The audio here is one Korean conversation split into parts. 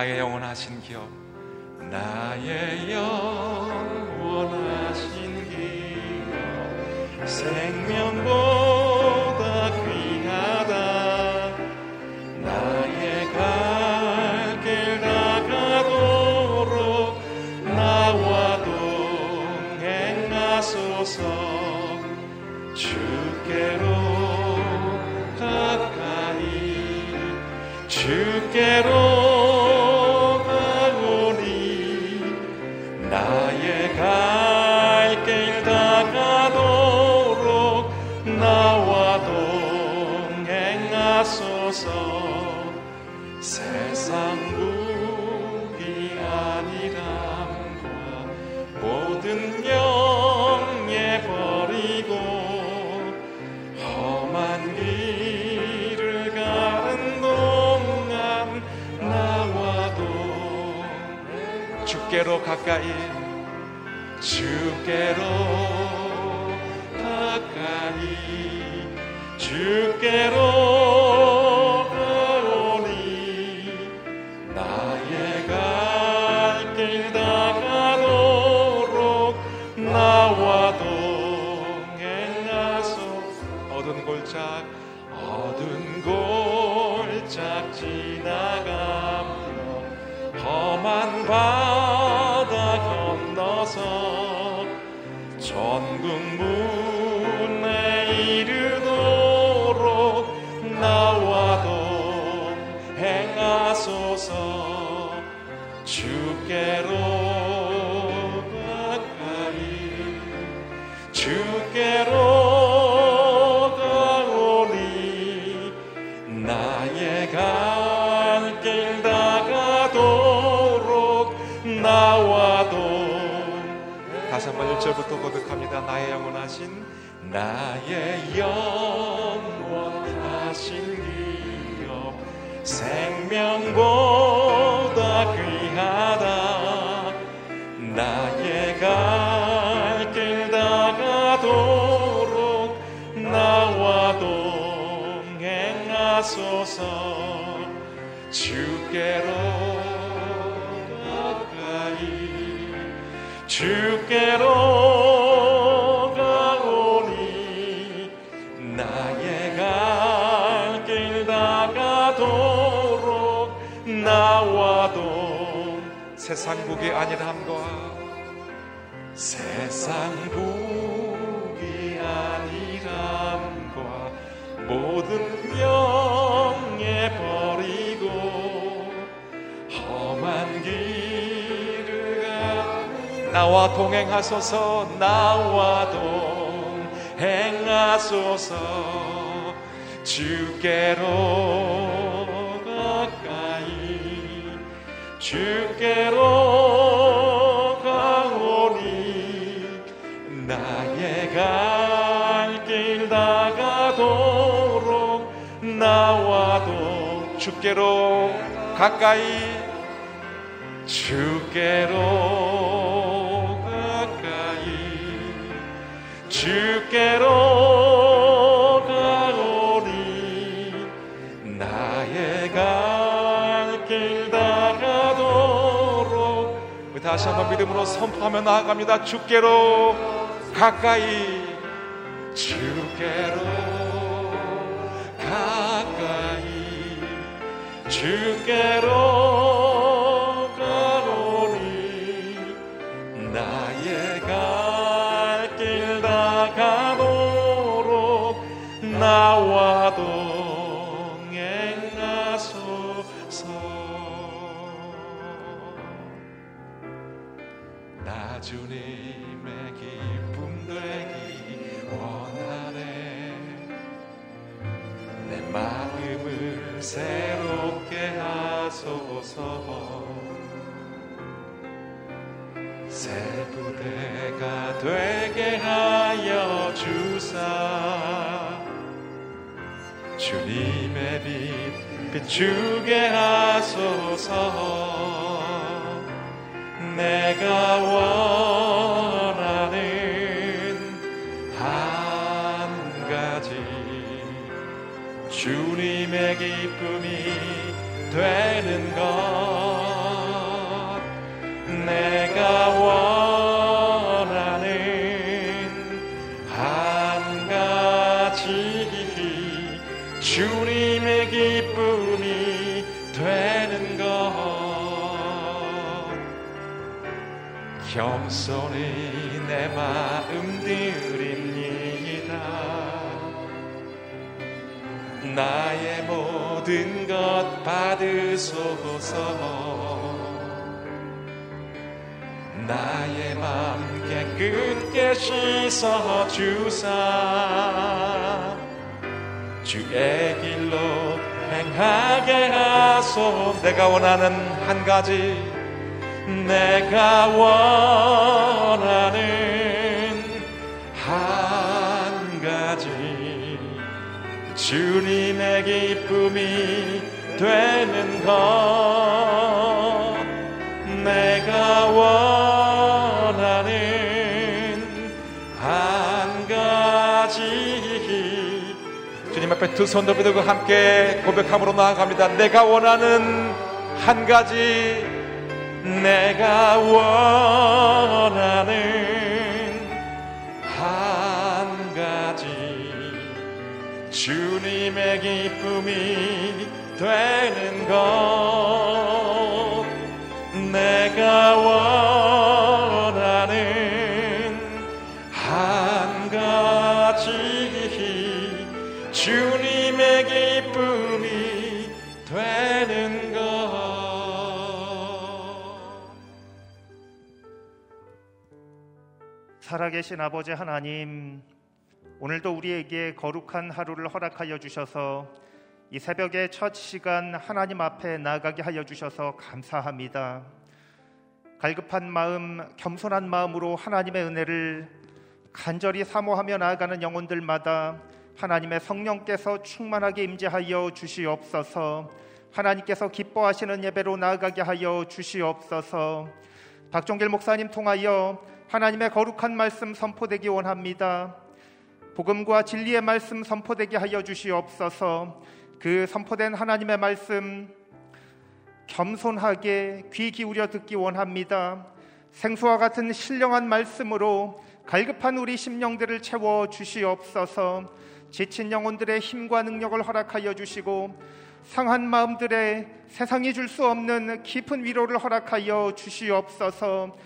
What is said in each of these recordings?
나의 영원하신 기업 나의 영원하신 기업 생명보 주께로 가까이 주께로 가까이 주께로 다시 한번 1절부터 고백합니다. 나의 영원하신 나의 영원하신 기업 생명보다 귀하다 나의 갈길 다가도록 나와 동행하소서 주께로 주께로 가오니 나의 갈 길 다가도록 나와도 세상 북의 안일함과 세상 북의 안일함과 모든 명 나와 동행하소서 나와 동행하소서. 주께로 가까이 주께로 가오니 나의 갈길 다가도록 나와도 주께로 가까이 주께로 주께로 가오니 나의 갈길 다가도록. 우리 다시 한번 믿음으로 선포하며 나아갑니다. 주께로 가까이. 주께로 가까이. 주께로 나 주님의 기쁨 되기 원하네. 내 마음을 새롭게 하소서. 새 부대가 되게 하여 주사. 주님의 빛 비추게 하소서 내가 원하는 한 가지 주님의 기쁨이 되 겸손히 내 마음 드립니다. 나의 모든 것 받으소서. 나의 맘 깨끗게 씻어 주사. 주의 길로 행하게 하소 내가 원하는 한 가지 내가 원하는 한 가지 주님의 기쁨이 되는 것. 내가 원하는 한 가지. 주님 앞에 두 손 들고 함께 고백함으로 나아갑니다. 내가 원하는 한 가지 내가 원하는 한 가지. 주님의 기쁨이 되는 것. 내가 원하는 한 가지 살아계신 아버지 하나님 오늘도 우리에게 거룩한 하루를 허락하여 주셔서 이 새벽의 첫 시간 하나님 앞에 나가게 하여 주셔서 감사합니다. 갈급한 마음, 겸손한 마음으로 하나님의 은혜를 간절히 사모하며 나아가는 영혼들마다 하나님의 성령께서 충만하게 임재하여 주시옵소서. 하나님께서 기뻐하시는 예배로 나아가게 하여 주시옵소서. 박종길 목사님 통하여 하나님의 거룩한 말씀 선포되기 원합니다. 복음과 진리의 말씀 선포되게 하여 주시옵소서. 그 선포된 하나님의 말씀 겸손하게 귀 기울여 듣기 원합니다. 생수와 같은 신령한 말씀으로 갈급한 우리 심령들을 채워 주시옵소서. 지친 영혼들의 힘과 능력을 허락하여 주시고 상한 마음들의 세상이 줄 수 없는 깊은 위로를 허락하여 주시옵소서.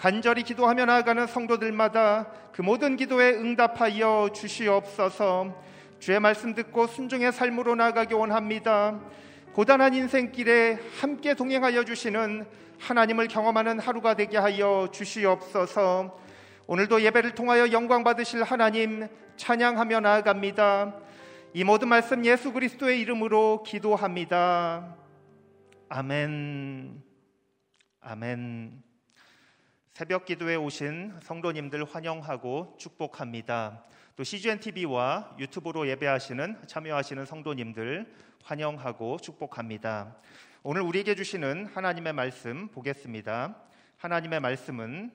간절히 기도하며 나아가는 성도들마다 그 모든 기도에 응답하여 주시옵소서. 주의 말씀 듣고 순종의 삶으로 나아가기 원합니다. 고단한 인생길에 함께 동행하여 주시는 하나님을 경험하는 하루가 되게 하여 주시옵소서. 오늘도 예배를 통하여 영광 받으실 하나님 찬양하며 나아갑니다. 이 모든 말씀 예수 그리스도의 이름으로 기도합니다. 아멘. 아멘. 새벽 기도에 오신 성도님들 환영하고 축복합니다. 또 CGN TV와 유튜브로 예배하시는 참여하시는 성도님들 환영하고 축복합니다. 오늘 우리에게 주시는 하나님의 말씀 보겠습니다. 하나님의 말씀은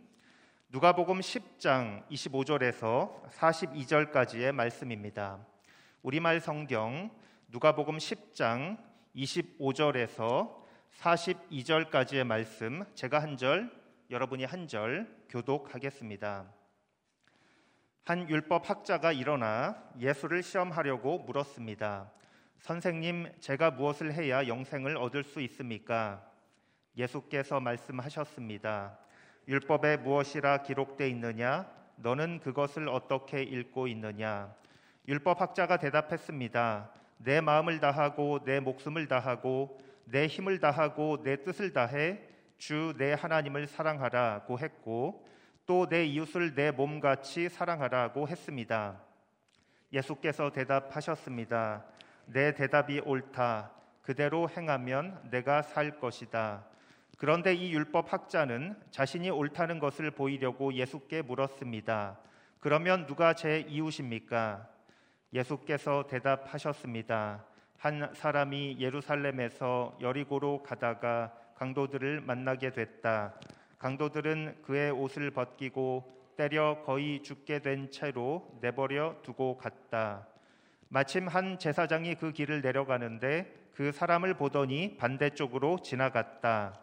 누가복음 10장 25절에서 42절까지의 말씀입니다. 우리말 성경 누가복음 10장 25절에서 42절까지의 말씀 제가 한 절, 여러분이 한 절 교독하겠습니다. 한 율법 학자가 일어나 예수를 시험하려고 물었습니다. 선생님, 제가 무엇을 해야 영생을 얻을 수 있습니까? 예수께서 말씀하셨습니다. 율법에 무엇이라 기록되어 있느냐? 너는 그것을 어떻게 읽고 있느냐? 율법 학자가 대답했습니다. 내 마음을 다하고 내 목숨을 다하고 내 힘을 다하고 내 뜻을 다해 주 내 하나님을 사랑하라고 했고 또 내 이웃을 내 몸같이 사랑하라고 했습니다. 예수께서 대답하셨습니다. 내 대답이 옳다. 그대로 행하면 내가 살 것이다. 그런데 이 율법 학자는 자신이 옳다는 것을 보이려고 예수께 물었습니다. 그러면 누가 제 이웃입니까? 예수께서 대답하셨습니다. 한 사람이 예루살렘에서 여리고로 가다가 강도들을 만나게 됐다. 강도들은 그의 옷을 벗기고 때려 거의 죽게 된 채로 내버려 두고 갔다. 마침 한 제사장이 그 길을 내려가는데 그 사람을 보더니 반대쪽으로 지나갔다.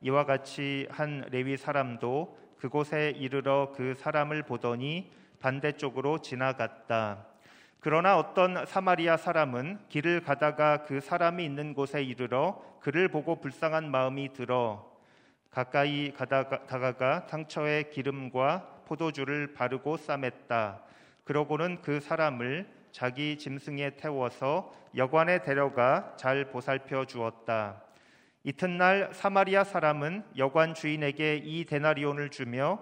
이와 같이 한 레위 사람도 그곳에 이르러 그 사람을 보더니 반대쪽으로 지나갔다. 그러나 어떤 사마리아 사람은 길을 가다가 그 사람이 있는 곳에 이르러 그를 보고 불쌍한 마음이 들어 가까이 가다가 다가가 상처에 기름과 포도주를 바르고 싸맸다. 그러고는 그 사람을 자기 짐승에 태워서 여관에 데려가 잘 보살펴 주었다. 이튿날 사마리아 사람은 여관 주인에게 이 데나리온을 주며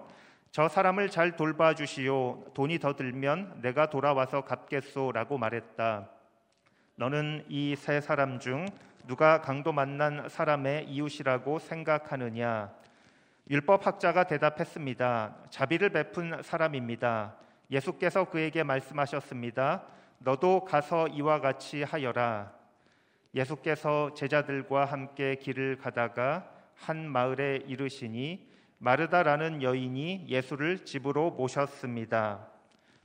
저 사람을 잘 돌봐 주시오. 돈이 더 들면 내가 돌아와서 갚겠소라고 말했다. 너는 이 세 사람 중 누가 강도 만난 사람의 이웃이라고 생각하느냐? 율법 학자가 대답했습니다. 자비를 베푼 사람입니다. 예수께서 그에게 말씀하셨습니다. 너도 가서 이와 같이 하여라. 예수께서 제자들과 함께 길을 가다가 한 마을에 이르시니 마르다라는 여인이 예수를 집으로 모셨습니다.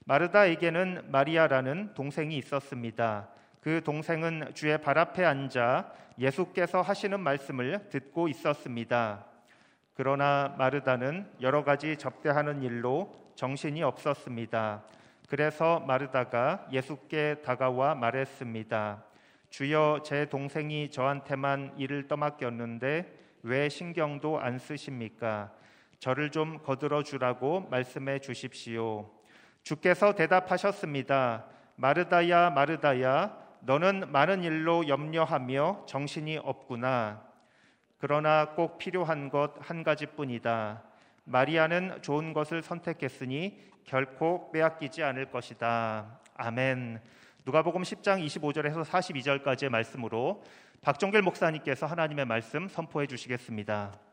마르다에게는 마리아라는 동생이 있었습니다. 그 동생은 주의 발 앞에 앉아 예수께서 하시는 말씀을 듣고 있었습니다. 그러나 마르다는 여러 가지 접대하는 일로 정신이 없었습니다. 그래서 마르다가 예수께 다가와 말했습니다. 주여 제 동생이 저한테만 일을 떠맡겼는데 왜 신경도 안 쓰십니까? 저를 좀 거들어 주라고 말씀해 주십시오. 주께서 대답하셨습니다. 마르다야, 마르다야, 너는 많은 일로 염려하며 정신이 없구나. 그러나 꼭 필요한 것 한 가지뿐이다. 마리아는 좋은 것을 선택했으니 결코 빼앗기지 않을 것이다. 아멘. 누가복음 10장 25절에서 42절까지의 말씀으로 박정길 목사님께서 하나님의 말씀 선포해 주시겠습니다.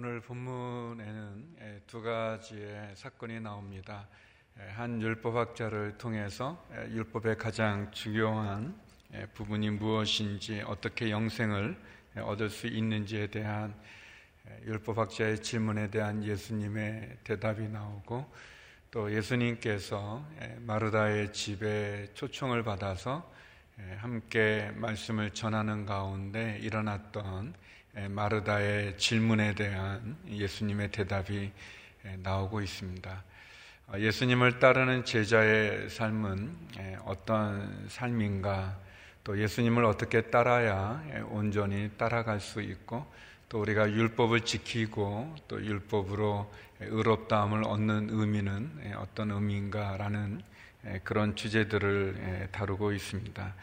오늘 본문에는 두 가지의 사건이 나옵니다. 한 율법학자를 통해서 율법의 가장 중요한 부분이 무엇인지 어떻게 영생을 얻을 수 있는지에 대한 율법학자의 질문에 대한 예수님의 대답이 나오고 또 예수님께서 마르다의 집에 초청을 받아서 함께 말씀을 전하는 가운데 일어났던 마르다의 질문에 대한 예수님의 대답이 나오고 있습니다. 어, 예수님을 따르는 제자의 삶은 어떤 삶인가, 또 예수님을 어떻게 따라야 온전히 따라갈 수 있고, 또 우리가 율법을 지키고 또 율법으로 의롭다함을 얻는 의미는 어떤 의미인가라는 그런 주제들을 다루고 있습니다.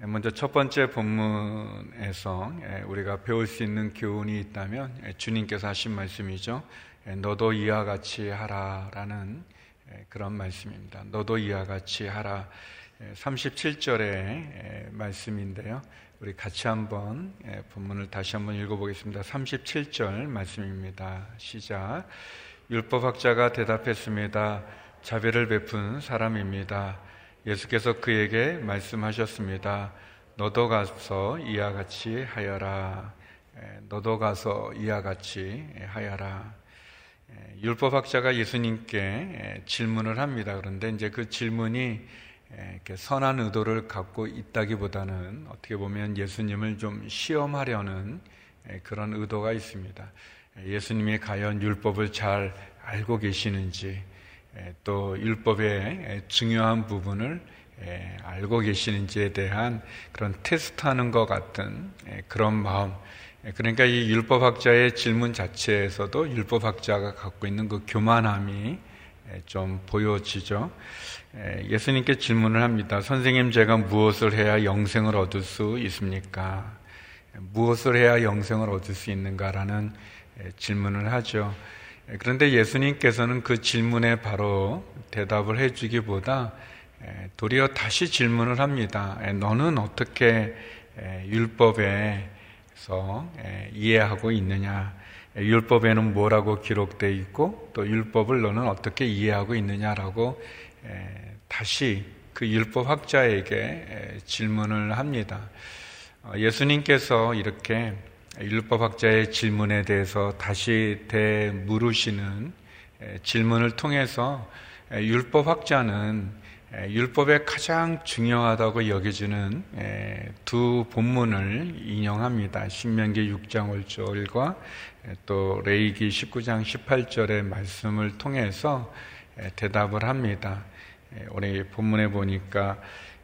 먼저 첫 번째 본문에서 우리가 배울 수 있는 교훈이 있다면 주님께서 하신 말씀이죠. 너도 이와 같이 하라라는 그런 말씀입니다. 너도 이와 같이 하라. 37절의 말씀인데요. 우리 같이 한번 본문을 다시 한번 읽어보겠습니다. 37절 말씀입니다. 시작. 율법학자가 대답했습니다. 자비를 베푼 사람입니다. 예수께서 그에게 말씀하셨습니다. 너도 가서 이와 같이 하여라. 너도 가서 이와 같이 하여라. 율법학자가 예수님께 질문을 합니다. 그런데 이제 그 질문이 선한 의도를 갖고 있다기보다는 어떻게 보면 예수님을 좀 시험하려는 그런 의도가 있습니다. 예수님이 과연 율법을 잘 알고 계시는지, 또 율법의 중요한 부분을 알고 계시는지에 대한 그런 테스트하는 것 같은 그런 마음. 그러니까 이 율법학자의 질문 자체에서도 율법학자가 갖고 있는 그 교만함이 좀 보여지죠. 예수님께 질문을 합니다. 선생님, 제가 무엇을 해야 영생을 얻을 수 있습니까? 무엇을 해야 영생을 얻을 수 있는가라는 질문을 하죠. 그런데 예수님께서는 그 질문에 바로 대답을 해주기보다 도리어 다시 질문을 합니다. 너는 어떻게 율법에서 이해하고 있느냐? 율법에는 뭐라고 기록되어 있고 또 율법을 너는 어떻게 이해하고 있느냐라고 다시 그 율법 학자에게 질문을 합니다. 어, 예수님께서 이렇게 율법학자의 질문에 대해서 다시 되물으시는 질문을 통해서 율법학자는 율법에 가장 중요하다고 여겨지는 두 본문을 인용합니다. 신명기 6장 5절과 또 레이기 19장 18절의 말씀을 통해서 대답을 합니다. 우리 본문에 보니까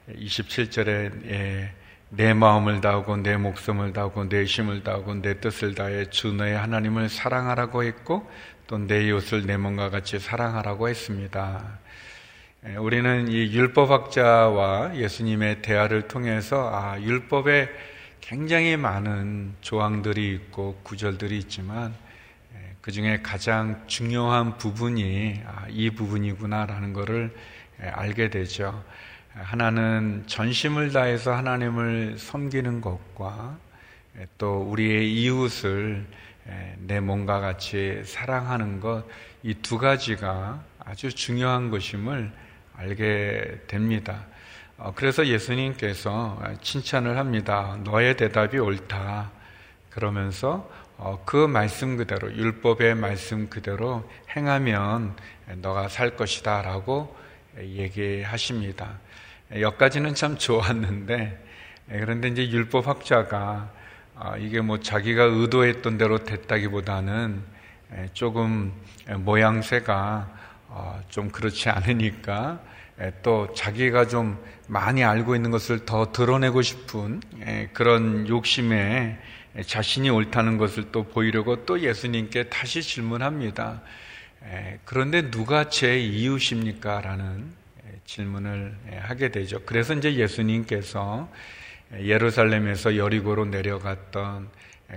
27절에 내 마음을 다하고 내 목숨을 다하고 내 힘을 다하고 내 뜻을 다해 주 너의 하나님을 사랑하라고 했고 또 내 이웃을 내 몸과 같이 사랑하라고 했습니다. 예, 우리는 이 율법학자와 예수님의 대화를 통해서 아, 율법에 굉장히 많은 조항들이 있고 구절들이 있지만 예, 그 중에 가장 중요한 부분이 아, 이 부분이구나라는 것을 예, 알게 되죠. 하나는 전심을 다해서 하나님을 섬기는 것과 또 우리의 이웃을 내 몸과 같이 사랑하는 것, 이 두 가지가 아주 중요한 것임을 알게 됩니다. 어, 그래서 예수님께서 칭찬을 합니다. 너의 대답이 옳다. 그러면서 어, 그 말씀 그대로, 율법의 말씀 그대로 행하면 너가 살 것이다. 라고 얘기하십니다. 여기까지는 참 좋았는데, 그런데 이제 율법 학자가 아, 이게 뭐 자기가 의도했던 대로 됐다기보다는 조금 모양새가 어, 좀 그렇지 않으니까 또 자기가 좀 많이 알고 있는 것을 더 드러내고 싶은 그런 욕심에 자신이 옳다는 것을 또 보이려고 또 예수님께 다시 질문합니다. 그런데 누가 제 이웃입니까? 라는 질문을 하게 되죠. 그래서 이제 예수님께서 예루살렘에서 여리고로 내려갔던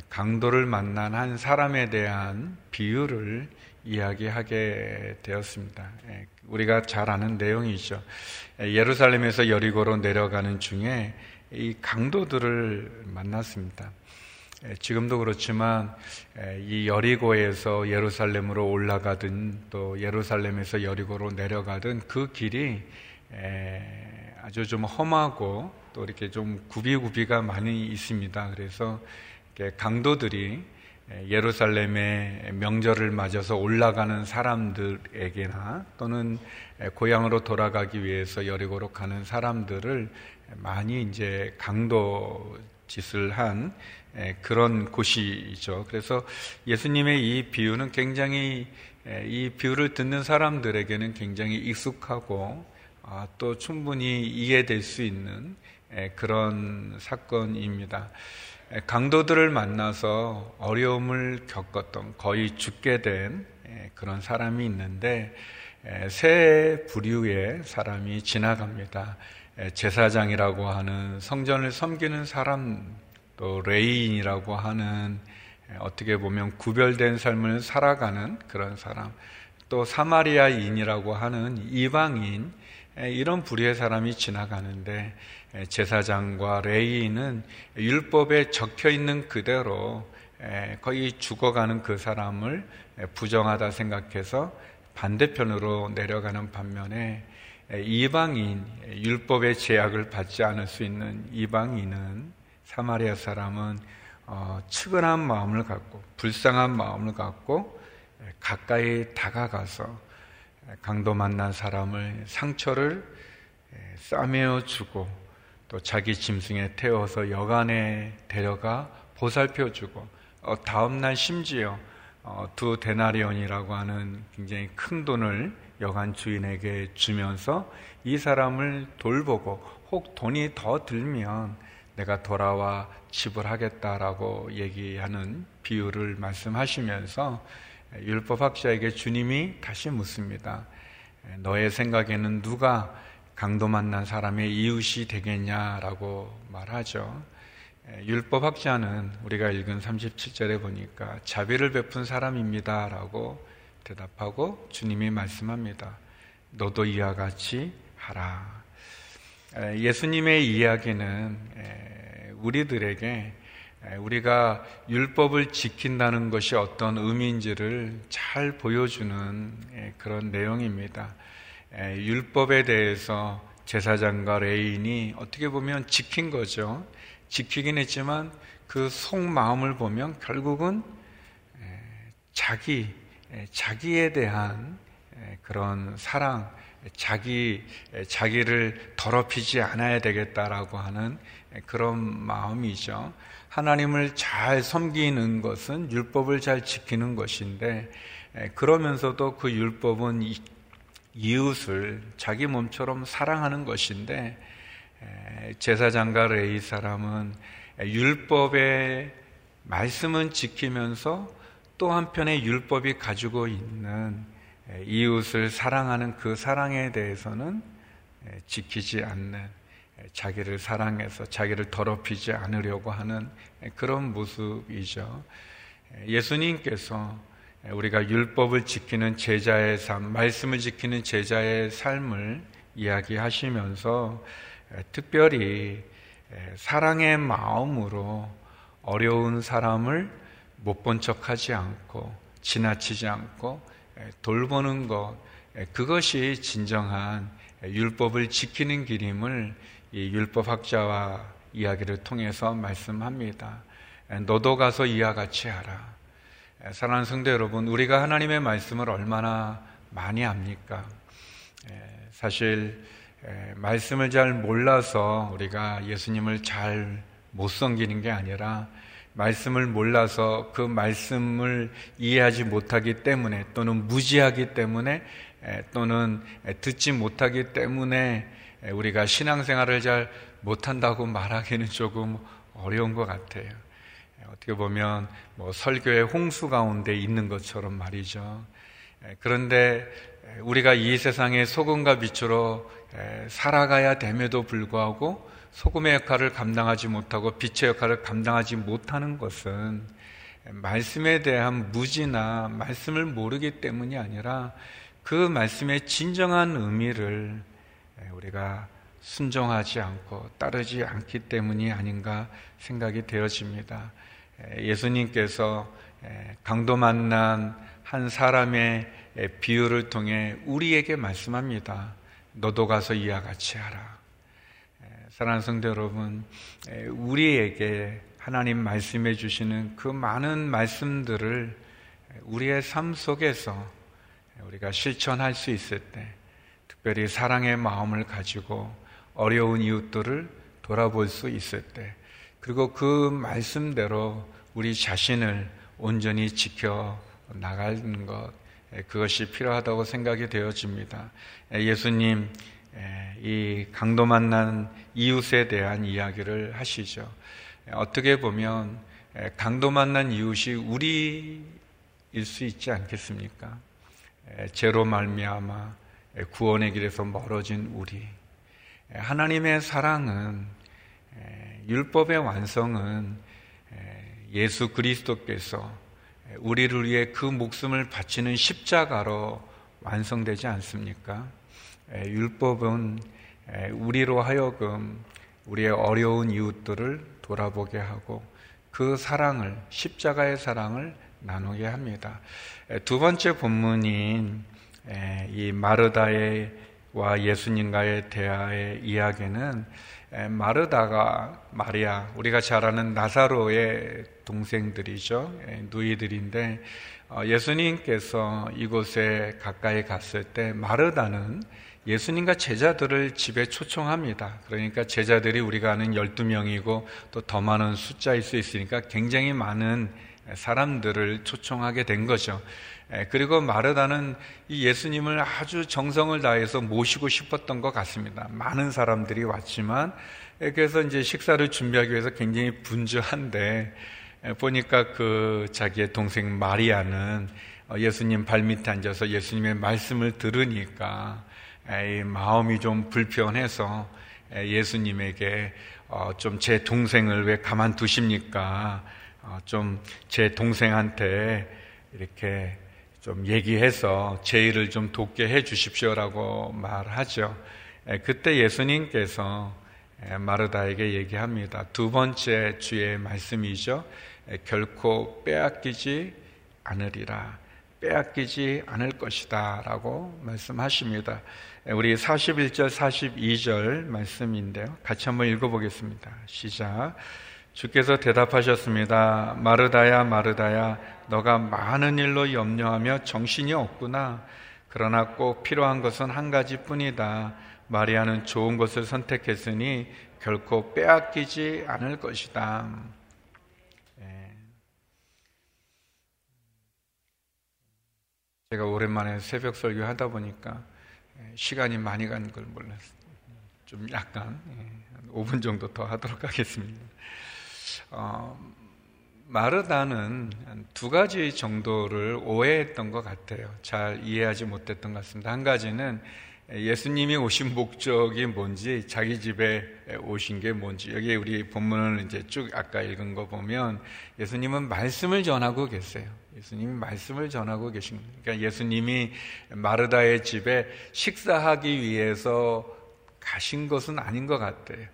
강도를 만난 한 사람에 대한 비유를 이야기하게 되었습니다. 예, 우리가 잘 아는 내용이죠. 예, 예루살렘에서 여리고로 내려가는 중에 이 강도들을 만났습니다. 예, 지금도 그렇지만 이 여리고에서 예루살렘으로 올라가든 또 예루살렘에서 여리고로 내려가든 그 길이 아주 좀 험하고 또 이렇게 좀 구비구비가 많이 있습니다. 그래서 강도들이 예루살렘의 명절을 맞아서 올라가는 사람들에게나 또는 고향으로 돌아가기 위해서 여리고로 가는 사람들을 많이 이제 강도 짓을 한 그런 곳이죠. 그래서 예수님의 이 비유는 굉장히 이 비유를 듣는 사람들에게는 굉장히 익숙하고 아, 또 충분히 이해될 수 있는 그런 사건입니다. 강도들을 만나서 어려움을 겪었던 거의 죽게 된 그런 사람이 있는데 세 부류의 사람이 지나갑니다. 제사장이라고 하는 성전을 섬기는 사람, 또 레이인이라고 하는 어떻게 보면 구별된 삶을 살아가는 그런 사람, 또 사마리아인이라고 하는 이방인, 이런 부류의 사람이 지나가는데 제사장과 레이는 율법에 적혀 있는 그대로 거의 죽어가는 그 사람을 부정하다 생각해서 반대편으로 내려가는 반면에 이방인, 율법의 제약을 받지 않을 수 있는 이방인은 사마리아 사람은 어, 측은한 마음을 갖고 불쌍한 마음을 갖고 가까이 다가가서 강도 만난 사람을 상처를 싸매어 주고 또 자기 짐승에 태워서 여간에 데려가 보살펴 주고 어, 다음 날 심지어 어, 두 데나리온이라고 하는 굉장히 큰 돈을 여간 주인에게 주면서 이 사람을 돌보고 혹 돈이 더 들면 내가 돌아와 지불하겠다라고 얘기하는 비유를 말씀하시면서 율법학자에게 주님이 다시 묻습니다. 너의 생각에는 누가 강도 만난 사람의 이웃이 되겠냐라고 말하죠. 율법학자는 우리가 읽은 37절에 보니까 자비를 베푼 사람입니다라고 대답하고 주님이 말씀합니다. 너도 이와 같이 하라. 예수님의 이야기는 우리들에게 우리가 율법을 지킨다는 것이 어떤 의미인지를 잘 보여주는 그런 내용입니다. 율법에 대해서 제사장과 레인이 어떻게 보면 지킨 거죠. 지키긴 했지만 그 속마음을 보면 결국은 자기, 자기에 대한 그런 사랑, 자기, 자기를 더럽히지 않아야 되겠다라고 하는 그런 마음이죠. 하나님을 잘 섬기는 것은 율법을 잘 지키는 것인데, 그러면서도 그 율법은 이웃을 자기 몸처럼 사랑하는 것인데, 제사장과 레이 사람은 율법의 말씀은 지키면서 또 한편의 율법이 가지고 있는 이웃을 사랑하는 그 사랑에 대해서는 지키지 않는 자기를 사랑해서 자기를 더럽히지 않으려고 하는 그런 모습이죠. 예수님께서 우리가 율법을 지키는 제자의 삶, 말씀을 지키는 제자의 삶을 이야기하시면서 특별히 사랑의 마음으로 어려운 사람을 못 본 척하지 않고 지나치지 않고 돌보는 것 그것이 진정한 율법을 지키는 길임을 이 율법학자와 이야기를 통해서 말씀합니다. 너도 가서 이와 같이 하라. 사랑하는 성도 여러분, 우리가 하나님의 말씀을 얼마나 많이 압니까? 사실 말씀을 잘 몰라서 우리가 예수님을 잘 못 섬기는 게 아니라 말씀을 몰라서 그 말씀을 이해하지 못하기 때문에 또는 무지하기 때문에 또는 듣지 못하기 때문에 우리가 신앙생활을 잘 못한다고 말하기는 조금 어려운 것 같아요. 어떻게 보면 뭐 설교의 홍수 가운데 있는 것처럼 말이죠. 그런데 우리가 이 세상의 소금과 빛으로 살아가야 됨에도 불구하고 소금의 역할을 감당하지 못하고 빛의 역할을 감당하지 못하는 것은 말씀에 대한 무지나 말씀을 모르기 때문이 아니라 그 말씀의 진정한 의미를 우리가 순종하지 않고 따르지 않기 때문이 아닌가 생각이 되어집니다. 예수님께서 강도 만난 한 사람의 비유를 통해 우리에게 말씀합니다. 너도 가서 이와 같이 하라. 사랑하는 성도 여러분, 우리에게 하나님 말씀해 주시는 그 많은 말씀들을 우리의 삶 속에서 우리가 실천할 수 있을 때, 특별히 사랑의 마음을 가지고 어려운 이웃들을 돌아볼 수 있을 때, 그리고 그 말씀대로 우리 자신을 온전히 지켜 나가는 것, 그것이 필요하다고 생각이 되어집니다. 예수님, 이 강도 만난 이웃에 대한 이야기를 하시죠. 어떻게 보면 강도 만난 이웃이 우리일 수 있지 않겠습니까? 죄로 말미암아 구원의 길에서 멀어진 우리. 하나님의 사랑은 율법의 완성은 예수 그리스도께서 우리를 위해 그 목숨을 바치는 십자가로 완성되지 않습니까? 율법은 우리로 하여금 우리의 어려운 이웃들을 돌아보게 하고 그 사랑을 십자가의 사랑을 나누게 합니다. 두 번째 본문인 이 마르다와 예수님과의 대화의 이야기는 마르다가 마리아 우리가 잘 아는 나사로의 동생들이죠 누이들인데 어, 예수님께서 이곳에 가까이 갔을 때 마르다는 예수님과 제자들을 집에 초청합니다. 그러니까 제자들이 우리가 아는 12명이고 또 더 많은 숫자일 수 있으니까 굉장히 많은 사람들을 초청하게 된 거죠. 그리고 마르다는 이 예수님을 아주 정성을 다해서 모시고 싶었던 것 같습니다. 많은 사람들이 왔지만 그래서 이제 식사를 준비하기 위해서 굉장히 분주한데 보니까 그 자기의 동생 마리아는 예수님 발밑에 앉아서 예수님의 말씀을 들으니까 마음이 좀 불편해서 예수님에게 어, 좀제 동생을 왜 가만 두십니까? 어, 좀제 동생한테 이렇게 좀 얘기해서 제 일을 좀 돕게 해 주십시오라고 말하죠. 그때 예수님께서 마르다에게 얘기합니다. 두 번째 주의 말씀이죠. 결코 빼앗기지 않으리라. 빼앗기지 않을 것이다. 라고 말씀하십니다. 우리 41절, 42절 말씀인데요. 같이 한번 읽어보겠습니다. 시작. 주께서 대답하셨습니다. 마르다야, 마르다야, 너가 많은 일로 염려하며 정신이 없구나. 그러나 꼭 필요한 것은 한 가지 뿐이다. 마리아는 좋은 것을 선택했으니 결코 빼앗기지 않을 것이다. 제가 오랜만에 새벽 설교 하다 보니까 예, 시간이 많이 간 걸 몰랐어요. 좀 약간 5분 예, 정도 더 하도록 하겠습니다. 어, 마르다는 두 가지 정도를 오해했던 것 같아요. 잘 이해하지 못했던 것 같습니다. 한 가지는 예수님이 오신 목적이 뭔지, 자기 집에 오신 게 뭔지, 여기 우리 본문을 이제 쭉 아까 읽은 거 보면 예수님은 말씀을 전하고 계세요. 예수님이 말씀을 전하고 계신 겁니다. 그러니까 예수님이 마르다의 집에 식사하기 위해서 가신 것은 아닌 것 같아요.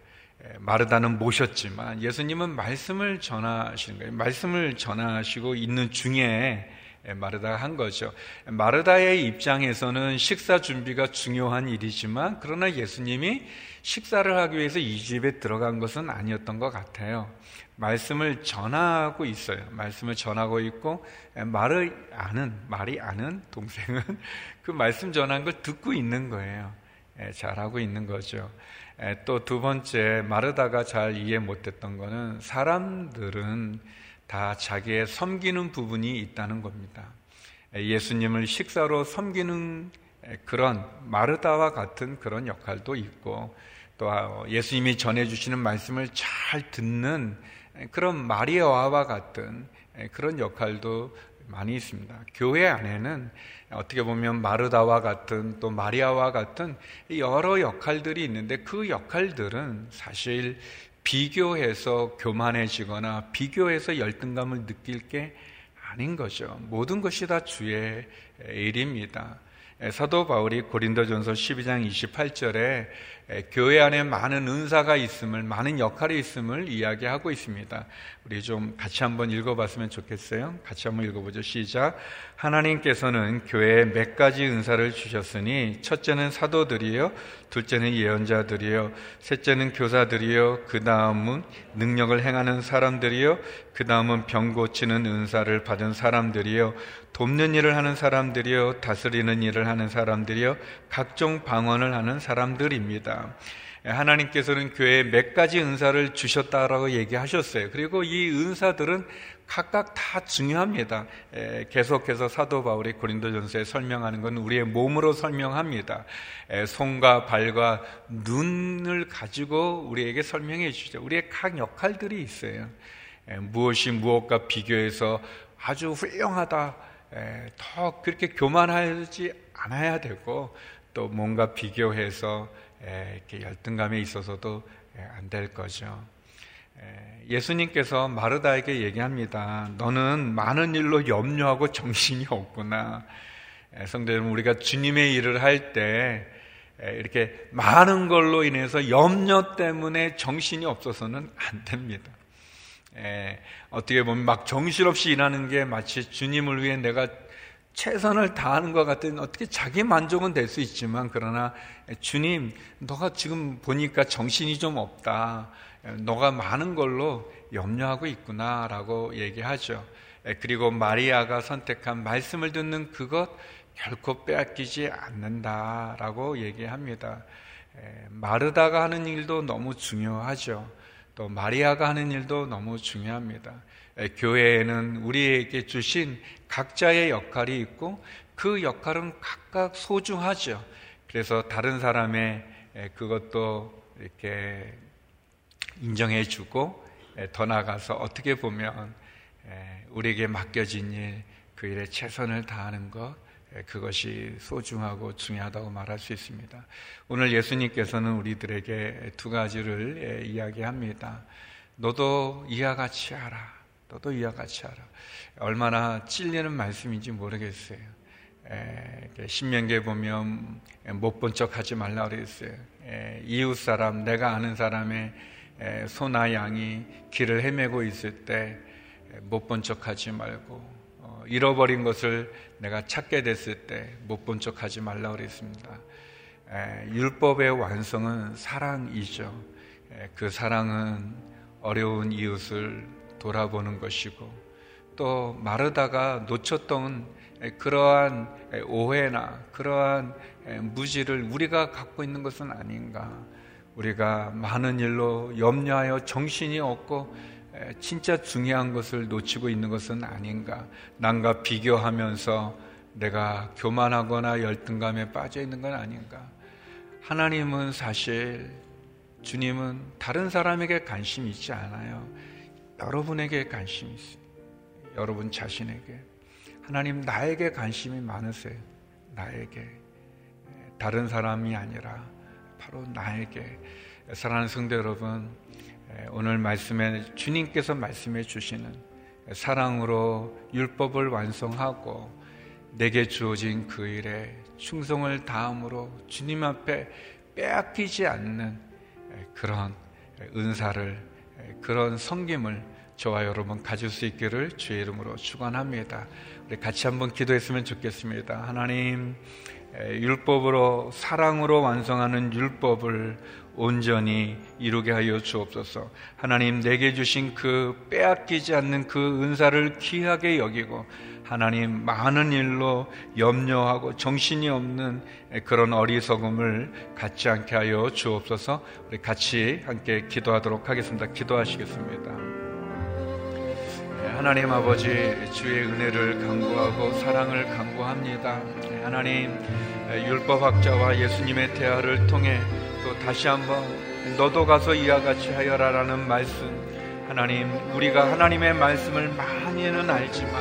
마르다는 모셨지만 예수님은 말씀을 전하시는 거예요. 말씀을 전하시고 있는 중에 마르다가 한 거죠. 마르다의 입장에서는 식사 준비가 중요한 일이지만 그러나 예수님이 식사를 하기 위해서 이 집에 들어간 것은 아니었던 것 같아요. 말씀을 전하고 있어요. 말씀을 전하고 있고 말을 아는 말이 아는 동생은 그 말씀 전한 걸 듣고 있는 거예요. 잘하고 있는 거죠. 또 두 번째 마르다가 잘 이해 못했던 거는 사람들은 다 자기의 섬기는 부분이 있다는 겁니다. 예수님을 식사로 섬기는 그런 마르다와 같은 그런 역할도 있고 또 예수님이 전해주시는 말씀을 잘 듣는 그런 마리아와 같은 그런 역할도 많이 있습니다. 교회 안에는 어떻게 보면 마르다와 같은 또 마리아와 같은 여러 역할들이 있는데 그 역할들은 사실 비교해서 교만해지거나 비교해서 열등감을 느낄 게 아닌 거죠. 모든 것이 다 주의 일입니다. 사도 바울이 고린도전서 12장 28절에 교회 안에 많은 은사가 있음을 많은 역할이 있음을 이야기하고 있습니다. 우리 좀 같이 한번 읽어봤으면 좋겠어요. 같이 한번 읽어보죠. 시작. 하나님께서는 교회에 몇 가지 은사를 주셨으니 첫째는 사도들이요, 둘째는 예언자들이요, 셋째는 교사들이요, 그 다음은 능력을 행하는 사람들이요, 그 다음은 병 고치는 은사를 받은 사람들이요, 돕는 일을 하는 사람들이요, 다스리는 일을 하는 사람들이요, 각종 방언을 하는 사람들입니다. 하나님께서는 교회에 몇 가지 은사를 주셨다라고 얘기하셨어요. 그리고 이 은사들은 각각 다 중요합니다. 계속해서 사도 바울이 고린도전서에 설명하는 건 우리의 몸으로 설명합니다. 손과 발과 눈을 가지고 우리에게 설명해 주죠. 우리의 각 역할들이 있어요. 무엇이 무엇과 비교해서 아주 훌륭하다. 더 그렇게 교만하지 않아야 되고 또 뭔가 비교해서 이렇게 열등감에 있어서도 안 될 거죠. 예수님께서 마르다에게 얘기합니다. 너는 많은 일로 염려하고 정신이 없구나. 성도 여러분, 우리가 주님의 일을 할 때 이렇게 많은 걸로 인해서 염려 때문에 정신이 없어서는 안 됩니다. 어떻게 보면 막 정신없이 일하는 게 마치 주님을 위해 내가 최선을 다하는 것 같은 어떻게 자기 만족은 될 수 있지만 그러나 주님 너가 지금 보니까 정신이 좀 없다. 너가 많은 걸로 염려하고 있구나라고 얘기하죠. 그리고 마리아가 선택한 말씀을 듣는 그것 결코 빼앗기지 않는다라고 얘기합니다. 마르다가 하는 일도 너무 중요하죠 또 마리아가 하는 일도 너무 중요합니다 교회에는 우리에게 주신 각자의 역할이 있고 그 역할은 각각 소중하죠. 그래서 다른 사람의 그것도 이렇게 인정해 주고 더 나아가서 어떻게 보면 우리에게 맡겨진 일, 그 일에 최선을 다하는 것, 그것이 소중하고 중요하다고 말할 수 있습니다. 오늘 예수님께서는 우리들에게 두 가지를 이야기합니다. 너도 이와 같이 하라. 너도 이와 같이 하라. 얼마나 찔리는 말씀인지 모르겠어요. 신명기에 보면 못 본 척 하지 말라 그랬어요. 이웃 사람, 내가 아는 사람의 소나 양이 길을 헤매고 있을 때 못 본 척 하지 말고 어, 잃어버린 것을 내가 찾게 됐을 때 못 본 척 하지 말라 그랬습니다. 율법의 완성은 사랑이죠. 그 사랑은 어려운 이웃을 돌아보는 것이고 또 마르다가 놓쳤던 그러한 오해나 그러한 무지를 우리가 갖고 있는 것은 아닌가. 우리가 많은 일로 염려하여 정신이 없고 진짜 중요한 것을 놓치고 있는 것은 아닌가. 남과 비교하면서 내가 교만하거나 열등감에 빠져 있는 건 아닌가. 하나님은 사실 주님은 다른 사람에게 관심이 있지 않아요. 여러분에게 관심이 있어요. 여러분 자신에게. 하나님 나에게 관심이 많으세요. 나에게. 다른 사람이 아니라 바로 나에게. 사랑하는 성도 여러분, 오늘 말씀에 주님께서 말씀해 주시는 사랑으로 율법을 완성하고 내게 주어진 그 일에 충성을 다함으로 주님 앞에 빼앗기지 않는 그런 은사를 그런 성김을 저와 여러분 가질 수 있기를 주의 이름으로 축원합니다. 우리 같이 한번 기도했으면 좋겠습니다. 하나님 율법으로 사랑으로 완성하는 율법을 온전히 이루게 하여 주옵소서. 하나님 내게 주신 그 빼앗기지 않는 그 은사를 귀하게 여기고 하나님 많은 일로 염려하고 정신이 없는 그런 어리석음을 갖지 않게 하여 주옵소서. 우리 같이 함께 기도하도록 하겠습니다. 기도하시겠습니다. 하나님 아버지 주의 은혜를 강구하고 사랑을 강구합니다. 하나님 율법학자와 예수님의 대화를 통해 또 다시 한번 너도 가서 이와 같이 하여라라는 말씀 하나님 우리가 하나님의 말씀을 많이는 알지만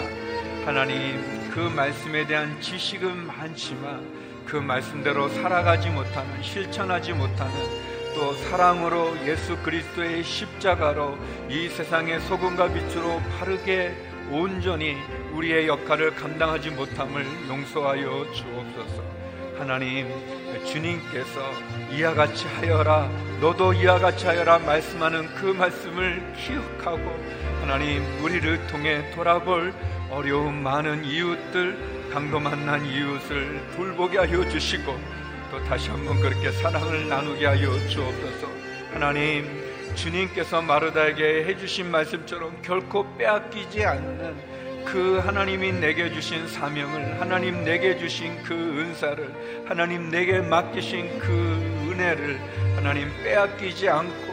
하나님 그 말씀에 대한 지식은 많지만 그 말씀대로 살아가지 못하는 실천하지 못하는 또 사랑으로 예수 그리스도의 십자가로 이 세상의 소금과 빛으로 바르게 온전히 우리의 역할을 감당하지 못함을 용서하여 주옵소서. 하나님, 주님께서 이와 같이 하여라, 너도 이와 같이 하여라 말씀하는 그 말씀을 기억하고 하나님, 우리를 통해 돌아볼 어려움 많은 이웃들, 강도 만난 이웃을 돌보게 하여 주시고 또 다시 한번 그렇게 사랑을 나누게 하여 주옵소서. 하나님, 주님께서 마르다에게 해주신 말씀처럼 결코 빼앗기지 않는 그 하나님이 내게 주신 사명을, 하나님 내게 주신 그 은사를, 하나님 내게 맡기신 그 은혜를 하나님 빼앗기지 않고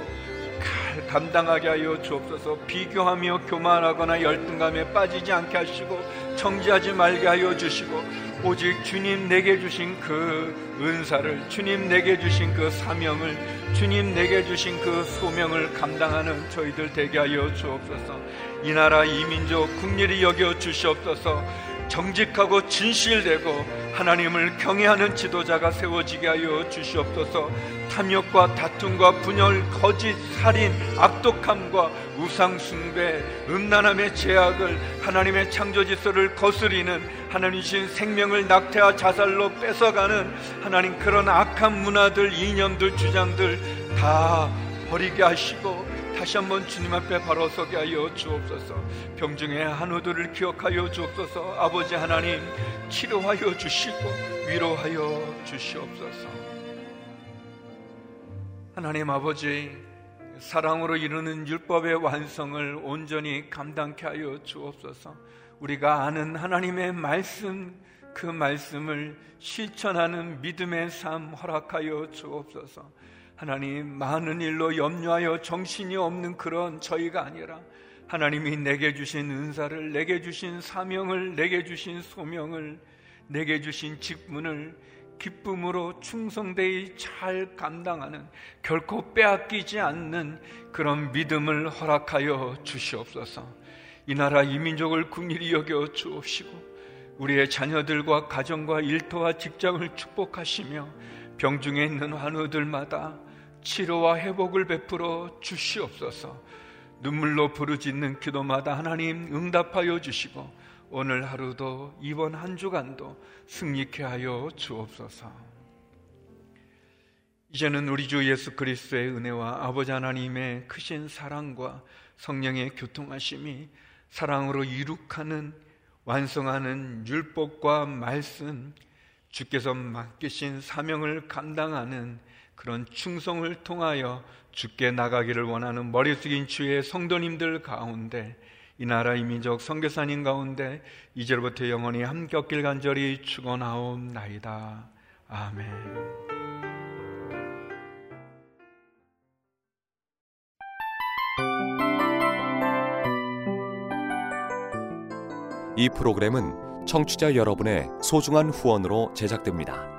감당하게 하여 주옵소서. 비교하며 교만하거나 열등감에 빠지지 않게 하시고 정지하지 말게 하여 주시고 오직 주님 내게 주신 그 은사를 주님 내게 주신 그 사명을 주님 내게 주신 그 소명을 감당하는 저희들 되게 하여 주옵소서 이 나라 이 민족 국리를 여겨 주시옵소서. 정직하고 진실되고 하나님을 경외하는 지도자가 세워지게 하여 주시옵소서. 탐욕과 다툼과 분열, 거짓, 살인, 악독함과 우상숭배, 음란함의 제약을 하나님의 창조 질서를 거스리는 하나님신 생명을 낙태와 자살로 뺏어가는 하나님 그런 악한 문화들, 이념들, 주장들 다 버리게 하시고 다시 한번 주님 앞에 바로 서게 하여 주옵소서. 병중의 한우들을 기억하여 주옵소서. 아버지 하나님 치료하여 주시고 위로하여 주시옵소서. 하나님 아버지 사랑으로 이루는 율법의 완성을 온전히 감당케 하여 주옵소서. 우리가 아는 하나님의 말씀 그 말씀을 실천하는 믿음의 삶 허락하여 주옵소서. 하나님 많은 일로 염려하여 정신이 없는 그런 저희가 아니라 하나님이 내게 주신 은사를 내게 주신 사명을 내게 주신 소명을 내게 주신 직분을 기쁨으로 충성되이 잘 감당하는 결코 빼앗기지 않는 그런 믿음을 허락하여 주시옵소서. 이 나라 이 민족을 국리히 여겨 주옵시고 우리의 자녀들과 가정과 일터와 직장을 축복하시며 병중에 있는 환우들마다 치료와 회복을 베풀어 주시옵소서. 눈물로 부르짖는 기도마다 하나님 응답하여 주시고 오늘 하루도 이번 한 주간도 승리케 하여 주옵소서. 이제는 우리 주 예수 그리스도의 은혜와 아버지 하나님의 크신 사랑과 성령의 교통하심이 사랑으로 이룩하는 완성하는 율법과 말씀 주께서 맡기신 사명을 감당하는 그런 충성을 통하여 죽게 나가기를 원하는 머리 숙인 주의 성도님들 가운데 이 나라 이 민족 선교사님 가운데 이제부터 영원히 함께 없길 간절히 축원하옵나이다. 아멘. 이 프로그램은 청취자 여러분의 소중한 후원으로 제작됩니다.